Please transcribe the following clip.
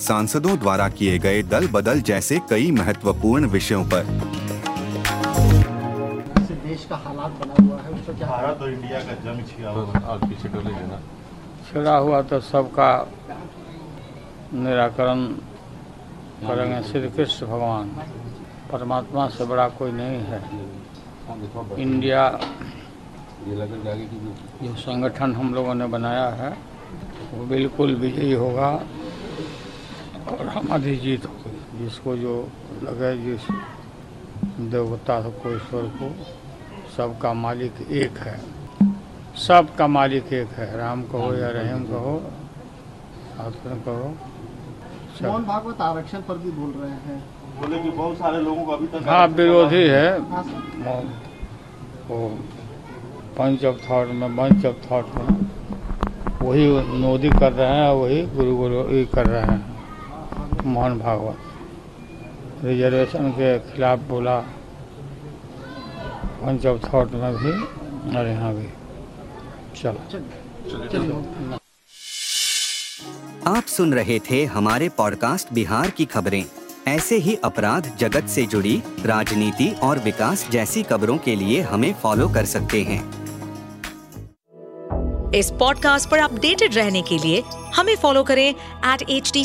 सांसदों द्वारा किए गए दल बदल जैसे कई महत्वपूर्ण विषयों पर। देश का हालात बना हुआ है उसको क्या भारत और इंडिया का जंग छिड़ा हुआ पीछे डोले छिड़ा हुआ तो सबका निराकरण करेंगे श्री कृष्ण भगवान। परमात्मा से बड़ा कोई नहीं है। इंडिया जो संगठन हम लोगों ने बनाया है वो बिल्कुल विजयी होगा। हमारी जीत हो गई जिसको जो लगे जिस देवता को ईश्वर को सबका मालिक एक है। सबका मालिक एक है। राम कहो या रहीम कहो आत्मा कहो मोहन भागवत आरक्षण पर भी बोल रहे हैं। बोले कि बहुत सारे लोगों को अभी तक हाँ विरोधी है। हाँ वो वो पंच ऑफ़ थॉट में बंच ऑफ़ थॉट में वही नोदी कर रहे हैं वही गुरु गुरु कर रहे हैं। मोहन भागवत। रिजर्वेशन के खिलाफ बोला। पंच ऑफ़ थॉट में भी और यहाँ भी। चलो। चलिए आप सुन रहे थे हमारे पॉडकास्ट बिहार की खबरें। ऐसे ही अपराध जगत से जुड़ी राजनीति और विकास जैसी खबरों के लिए हमें फॉलो कर सकते हैं। इस पॉडकास्ट पर अपडेटेड रहने के लिए हमें फॉलो करें एट एच डी